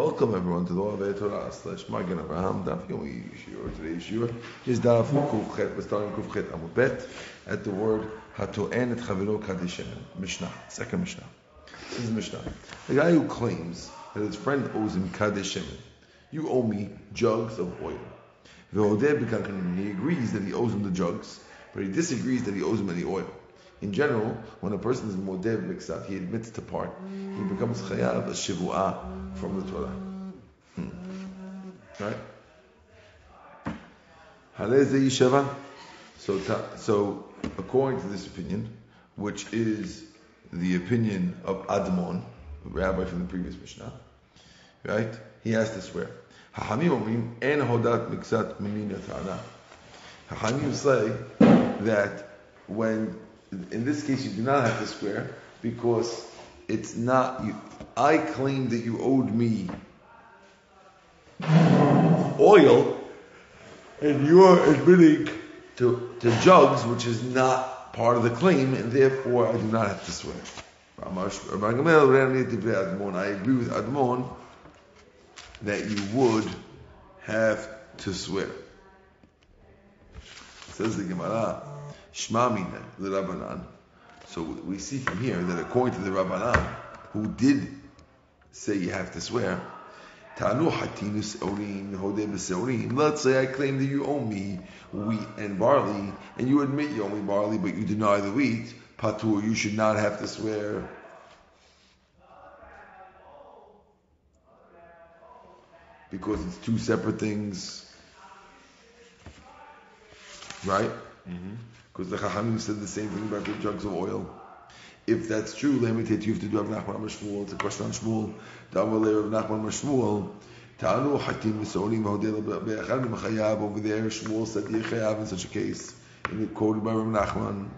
Welcome everyone to the Ove Torah slash Magen Abraham Daf Yomi Yishur. Today's Yishur is Daf Kuf Chet. We're starting Kuf Chet Amud Bet at the word Hatoen et Chaviro Kadishem Mishnah. Second Mishnah. This is Mishnah. The guy who claims that his friend owes him Kadishem. You owe me jugs of oil. He agrees that he owes him the jugs, but he disagrees that he owes him any oil. In general, when a person is modev miksat, he admits to part, he becomes chayav a shivu'ah from the Torah. Hmm. Right? Haleze yishava. So, so according to this opinion, which is the opinion of Admon, rabbi from the previous Mishnah, right? He has to swear. Hachamim omrim en hodat miksat Hachamim say that when in this case, you do not have to swear because it's not. You, I claim that you owed me oil, and you are admitting to, to jugs, which is not part of the claim, and therefore I do not have to swear. I agree with Admon that you would have to swear. Says the Gemara. Shmamina, the Rabbanan. So we see from here that according to the Rabbanan, who did say you have to swear, Let's say I claim that you owe me wheat and barley, and you admit you owe me barley, but you deny the wheat. Patur, you should not have to swear. Because it's two separate things. Right? Mm-hmm. Because the Chachamim said the same thing about the jugs of oil. If that's true, tell you, have to do Rav Nachman Shmuel. It's a question on Shmuel. Da'amale Rav Nachman Shmuel. Ta'anu hatim v'solim v'hodel m'chayav. Over there, Shmuel said Yechayav in such a case. And it quoted by Rav Nachman.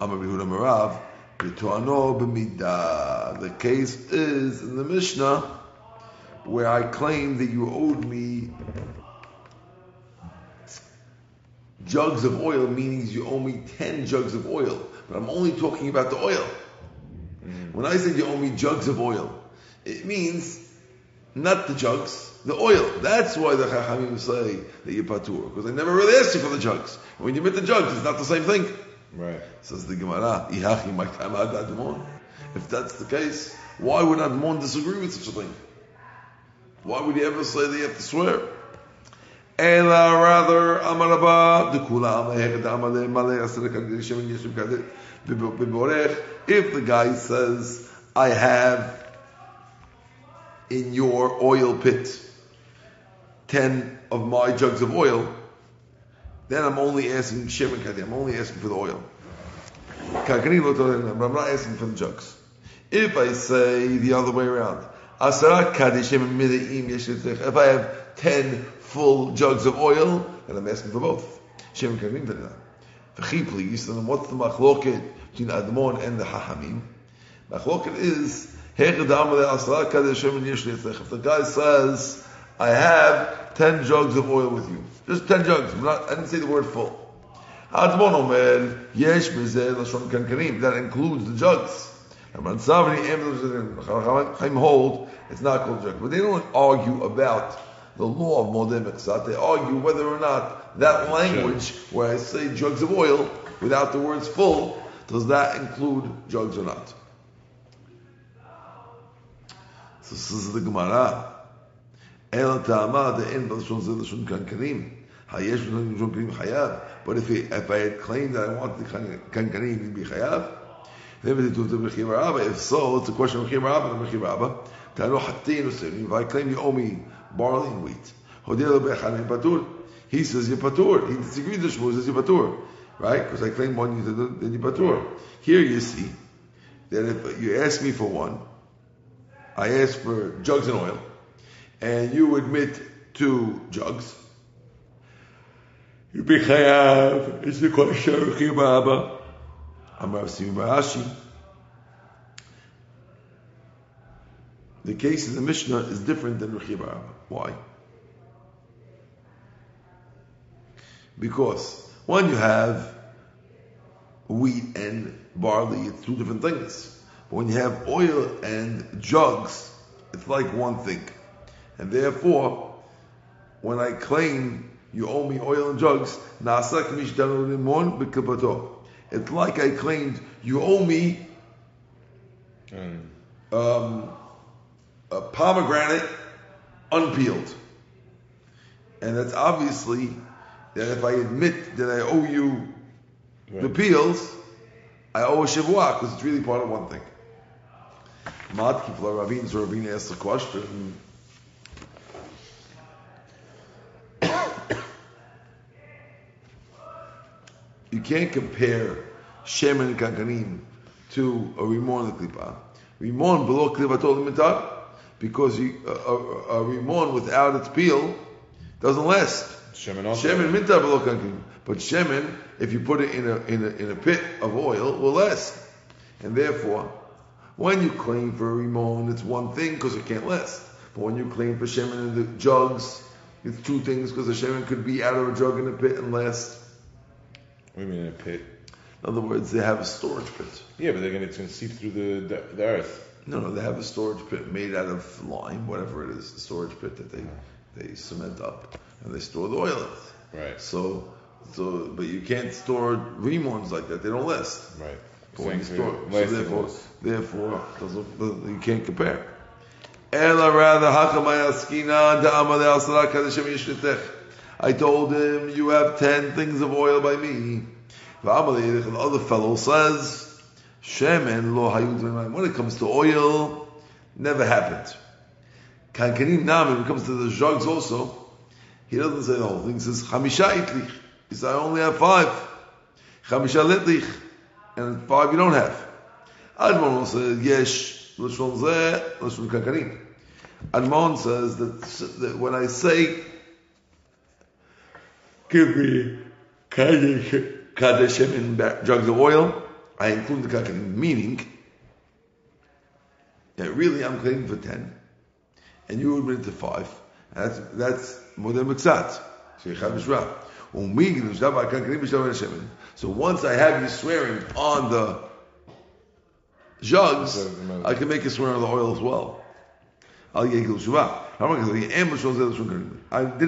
Amar Yehuda Marav. V'to'ano. The case is in the Mishnah where I claim that you owed me jugs of oil, meaning you owe me 10 jugs of oil. But I'm only talking about the oil. Mm. When I said you owe me jugs of oil, it means not the jugs, the oil. That's why the Chachamim say that you're patur, because I never really asked you for the jugs. And when you admit the jugs, it's not the same thing. Right. Says the Gemara, if that's the case, why would Admon disagree with such a thing? Why would he ever say that you have to swear? Ela rather amaraba the kula If the guy says, I have in your oil pit ten of my jugs of oil, then I'm only asking Shem and I'm only asking for the oil. I'm not asking for the jugs. If I say the other way around, if I have ten full jugs of oil, and I'm asking for both. Shem Kavim Tanina. Uh, V'chipli, you said, what's the machloket between Admon and the Hachamim? Machloket is, if the guy says, I have 10 jugs of oil with you. Just 10 jugs. Not, I didn't say the word full. Admon omer, yesh kankanim. That includes the jugs. And Mansavri, Chaim hold, it's not called jugs. But they don't argue about the law of Modeh Miksat, they argue whether or not that language where I say jugs of oil without the words full, does that include jugs or not? So this is the Gemara. El ta'ama de'en b'lashon zeh l'shon kankanim. Hayesh b'lashon kankanim chayav. But if, if I had claimed that I wanted the kankanim to be chayav, if so, it's a question of Rabba and Rabba. If I claim you owe me barley and wheat. He says you're patur. He disagrees with Shmuel, says you're patur. Right? Because I claim one, you then you're patur. Here you see that if you ask me for one, I ask for jugs and oil, and you admit two jugs, you be chayav. It's the question of Rav Barashi. The case in the Mishnah is different than Rechiba. Why? Because when you have wheat and barley, it's two different things. But when you have oil and jugs, it's like one thing. And therefore, when I claim you owe me oil and jugs. It's like I claimed you owe me Mm. um, a pomegranate unpeeled. And that's obviously that if I admit that I owe you the peels, I owe a shavua because it's really part of one thing. Matki for Ravina, so Ravina asked the question. You can't compare Shemen and Kankanim to a Rimon and Klipa. Rimon below Klipa Mitar because you, a, a, a Rimon without its peel doesn't last. Shemen also. Shemen minta. But shemen, if you put it in a, in a, in a pit of oil, will last. And therefore, when you claim for a rimon, it's one thing because it can't last. But when you claim for shemen in the jugs, it's two things because the shemen could be out of a jug in a pit and last. What do you mean in a pit? In other words, they have a storage pit. Yeah, but they're gonna, it's going to seep through the, the, the earth. No, no, they have a storage pit made out of lime, whatever it is, the storage pit that they, they cement up and they store the oil in it. Right. So, so, but you can't store remons like that; they don't last. Right. But when you store, so therefore, therefore, you can't compare. Ela rather hakamayskina da'amale asara kadeshem yishnetech. I told him, you have ten things of oil by me. The other fellow says, shemen lo hayud. When it comes to oil, never happened. Kankanim nam, when it comes to the jugs also, he doesn't say the whole thing. He says, chamisha itlich. He says, I only have five. Chamisha litlich. And five you don't have. Admon says, yesh, lishon zeh, lishon kankanim. Admon says that, that when I say, give me kadesh, kadeshim in jugs of oil, I include the kankanim, meaning that really I'm claiming for ten, and you admit to five. And that's that's more than mitzat. So once I have you swearing on the jugs, I can make you swear on the oil as well. I didn't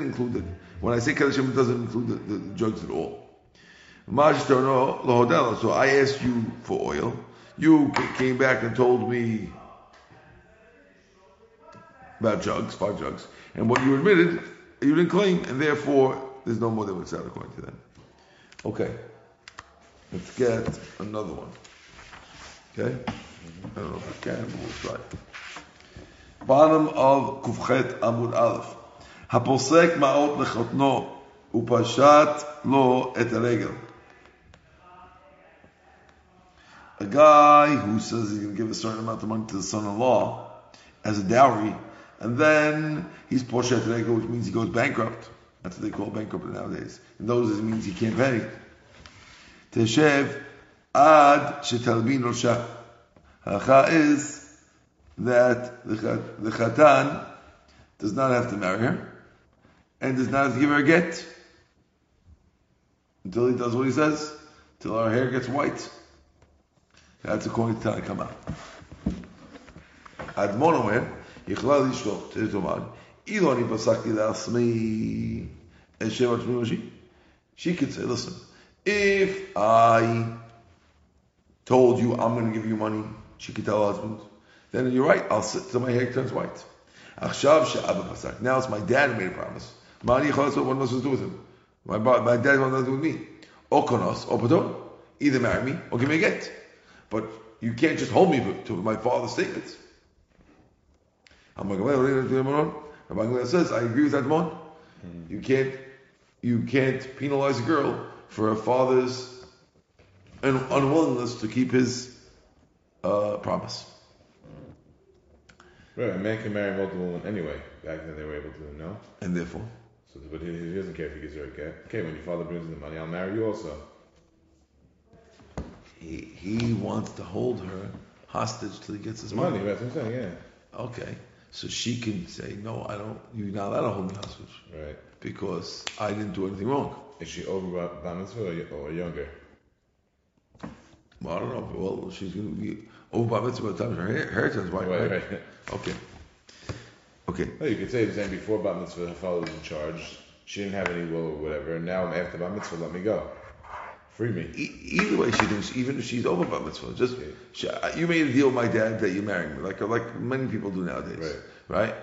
include it. When I say kadeshim, it doesn't include the, the jugs at all. So I asked you for oil. You came back and told me about jugs, five jugs. And what you admitted, you didn't claim, and therefore there's no more than what's out according to them. Okay. Let's get another one. Okay? I don't know if I can, but we'll try. Bottom of Kufchet Amud Aleph. הפוסק מעות לחותנו ופשט לו את הרגל. A guy who says he's going to give a certain amount of money to the son-in-law as a dowry, and then he's regel, which means he goes bankrupt. That's what they call bankrupt nowadays. In those days, it means he can't pay. Teshev ad shetalbin rosha. Halacha is that the, chat- the chatan does not have to marry her and does not have to give her a get until he does what he says, till her hair gets white. That's according to Tanakama. האדמו"ר אומר, יכולה לשתות, תאמר, אילו אני פסקתי לעצמי את שם עצמי ראשי, she could say, listen, if I told you I'm going to give you money, she could tell her husband, then you're right, I'll sit till my hair turns white. עכשיו שאבא פסק, now it's my dad who made a promise. מה אני יכול לעשות? What am I supposed to do with him? My, my my dad wants nothing to do with me. או קונוס, או פטור. Either marry me, or give me a get. But you can't just hold me to my father's statements. Rabbi says, I agree with that one. You can't, you can't penalize a girl for her father's un- unwillingness to keep his uh, promise. Right, a man can marry multiple women anyway. Back then they were able to, no? And therefore, So, but he, he doesn't care if he gives her a get. Okay, when your father brings in the money, I'll marry you also. He, he wants to hold her hostage till he gets his Money, money. that's what I'm saying, yeah. Okay. So she can say, no, I don't, you're not allowed to hold me hostage Right. because I didn't do anything wrong. Is she over bar bar mitzvah or, or younger? Well, I don't know. Well, she's going to be over by mitzvah by the time her turns white, Right, right? right. Okay. Okay. No, you could say the same before bat mitzvah. Her father was in charge. She didn't have any will or whatever. And now I'm after bat mitzvah. Let me go. Free me. E- either way, she thinks even if she's over bar mitzvah, just Okay. she, uh, you made a deal with my dad that you're marrying me, like like many people do nowadays, right?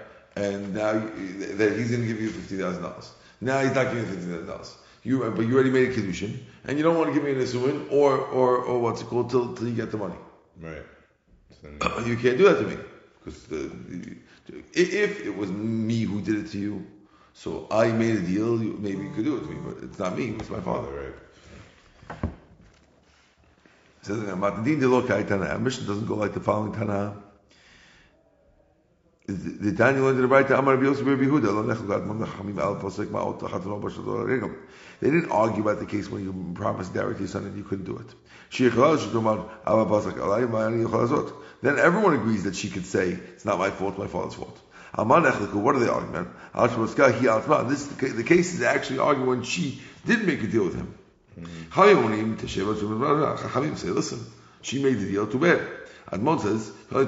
And now you, that he's going to give you fifty thousand dollars. Now he's not giving you fifty thousand dollars. You uh, but you already made a kiddushin, and you don't want to give me an isuin or or or what's it called till till you get the money. Right. So You can't do that to me because the, if it was me who did it to you, so I made a deal. You, maybe you could do it to me, but it's not me. It's my father. father, right? Says Matadin de Lokai Tana. Mission doesn't go like the following Tana. The Tanya learned the right Amar Bios Rabbi Yehuda. They didn't argue about the case when you promised to your son and you couldn't do it. Then everyone agrees that she could say it's not my fault, my father's fault. What are they arguing. This the case is actually arguing when she did make a deal with him. Chayonim tesheva Chachamim say, listen, she made the deal to bear. Admon says, because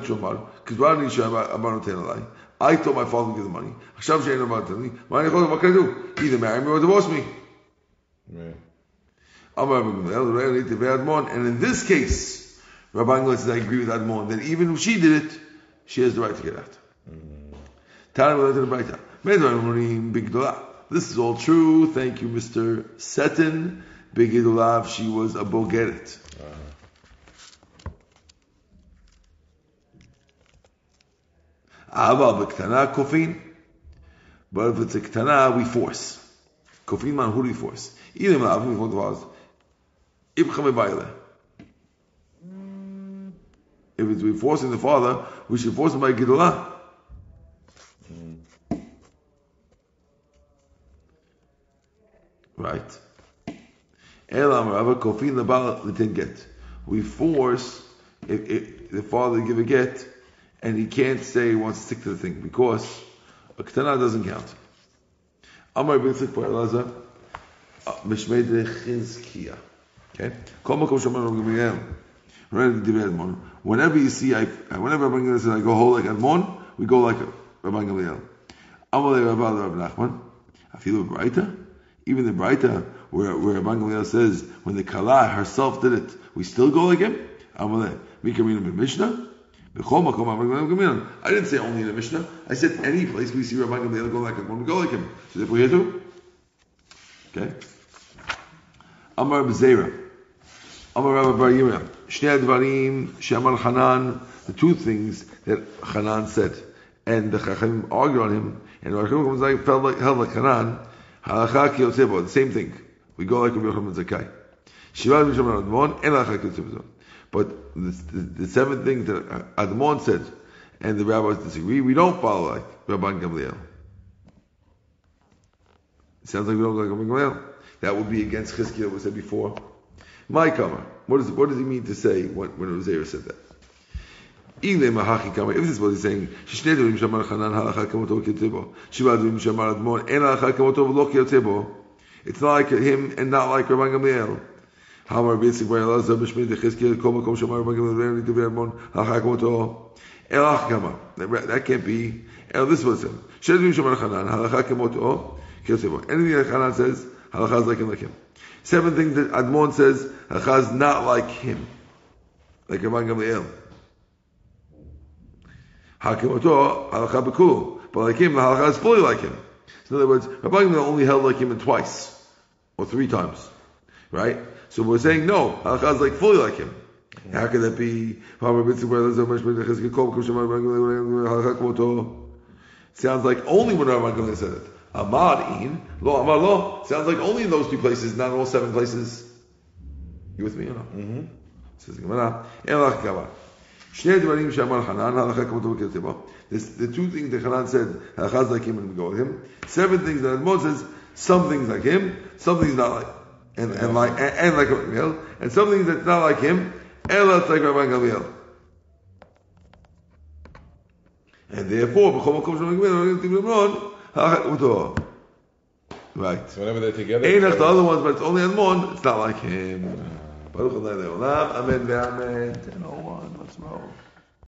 I told my father to give the money. Hashem she'en about me. What can I do? Either marry me or divorce me. Right. Amar Rabbi Gamliel, Rei Leite Admon. And in this case, Rabbi Gamliel says, I agree with Admon, that even if she did it, she has the right to get out. Mm. Tana Rabbi Gamliel, Medvar Morim Big This is all true. Thank you, Mr. Seton. Big Idolav, she was a Bogeret. Aval b'ktana kofin. But if it's a ktana, we force. Kofin man, who do we force? Either man, we force the was. Ibchame baile. If it's we forcing the father, we should force him by Gidolah. Right. Elam Rava Kofin the Bal didn't get. We force if, if the father to give a get, and he can't say he wants to stick to the thing because a ketana doesn't count. Okay. Whenever you see, I, whenever Rabbi Gamliel says I go whole like Admon, we go like Rabbi Gamliel. Amalei Rabbi Braita. Even the Braita, where where Rabbi Gamliel says when the Kala herself did it, we still go like him. Amalei Mikamina Rabbi Gamliel. I didn't say only in the Mishnah. I said any place we see Rabbi Gamliel go like him, we go like him. So we here too. Okay. Amar B'Zera. Amar Rabbi Bar Yirmiyah. Shnei Advarim Shamar Hanan. The two things that Hanan said, and the Chachamim argued on him, and comes like felt like held like Hanan. Halacha ki. The same thing. We go like Rabbi Yochanan Zakai. Shiva B'Shamar Admon and halacha ki yotzebo. But the, the, the seven things that Admon said, and the rabbis disagree, we don't follow like Rabban Gamliel. It sounds like we don't go like Rabban Gamliel. That would be against Chizkiah, we said before. My kamar. What does what does he mean to say when, when Uzair said that? Ile mahachi kamar. If this is what he's saying, ששני דברים שאמר חנן הלכה כמותו וכיוצא שבעה דברים שאמר אדמון אין הלכה כמותו ולא כיוצא it's not like him and not like Rabban Gamliel. However, Yitzchak ben Elazar b'shmei dechizkiel kol makom shamar Rabban Gamliel divrei Rabban halachak moto elach kama. That can't be. And this was him. Shedu shamar Hanan halachak moto kisimo. Anything that Hanan says halachas like him like him. Seven things that Admon says halachas not like him, like Rabban Gamliel. Hakimoto halacha b'kul, but like him the halacha is fully like him. So in other words, Rabban Gamliel only held like him twice or three times, right? So we're saying no, halacha is like fully like him. How could that be? Sounds like only when Rabban Gamliel said it. Amar in lo amar lo sounds like only in those two places, not all seven places. You with me or not? Mm-hmm. Says the Gemara. Elach Gamar. Shnei dvarim shamar Hanan halacha k'moto v'ketebo. This the two things that Hanan said halacha is like him and we go with him. Seven things that Admon says some things like him, some things not like and, and like and, and like Rabban Gamliel, and some things that's not like him, and that's like Rabban Gamliel. And therefore, b'chol makom shem Gamliel, halacha k'moto. Right. So whenever they're together. Einach the other ones, but it's only Admon, it's not like him. Baruch Amen ve'amen. 10:01, let's roll.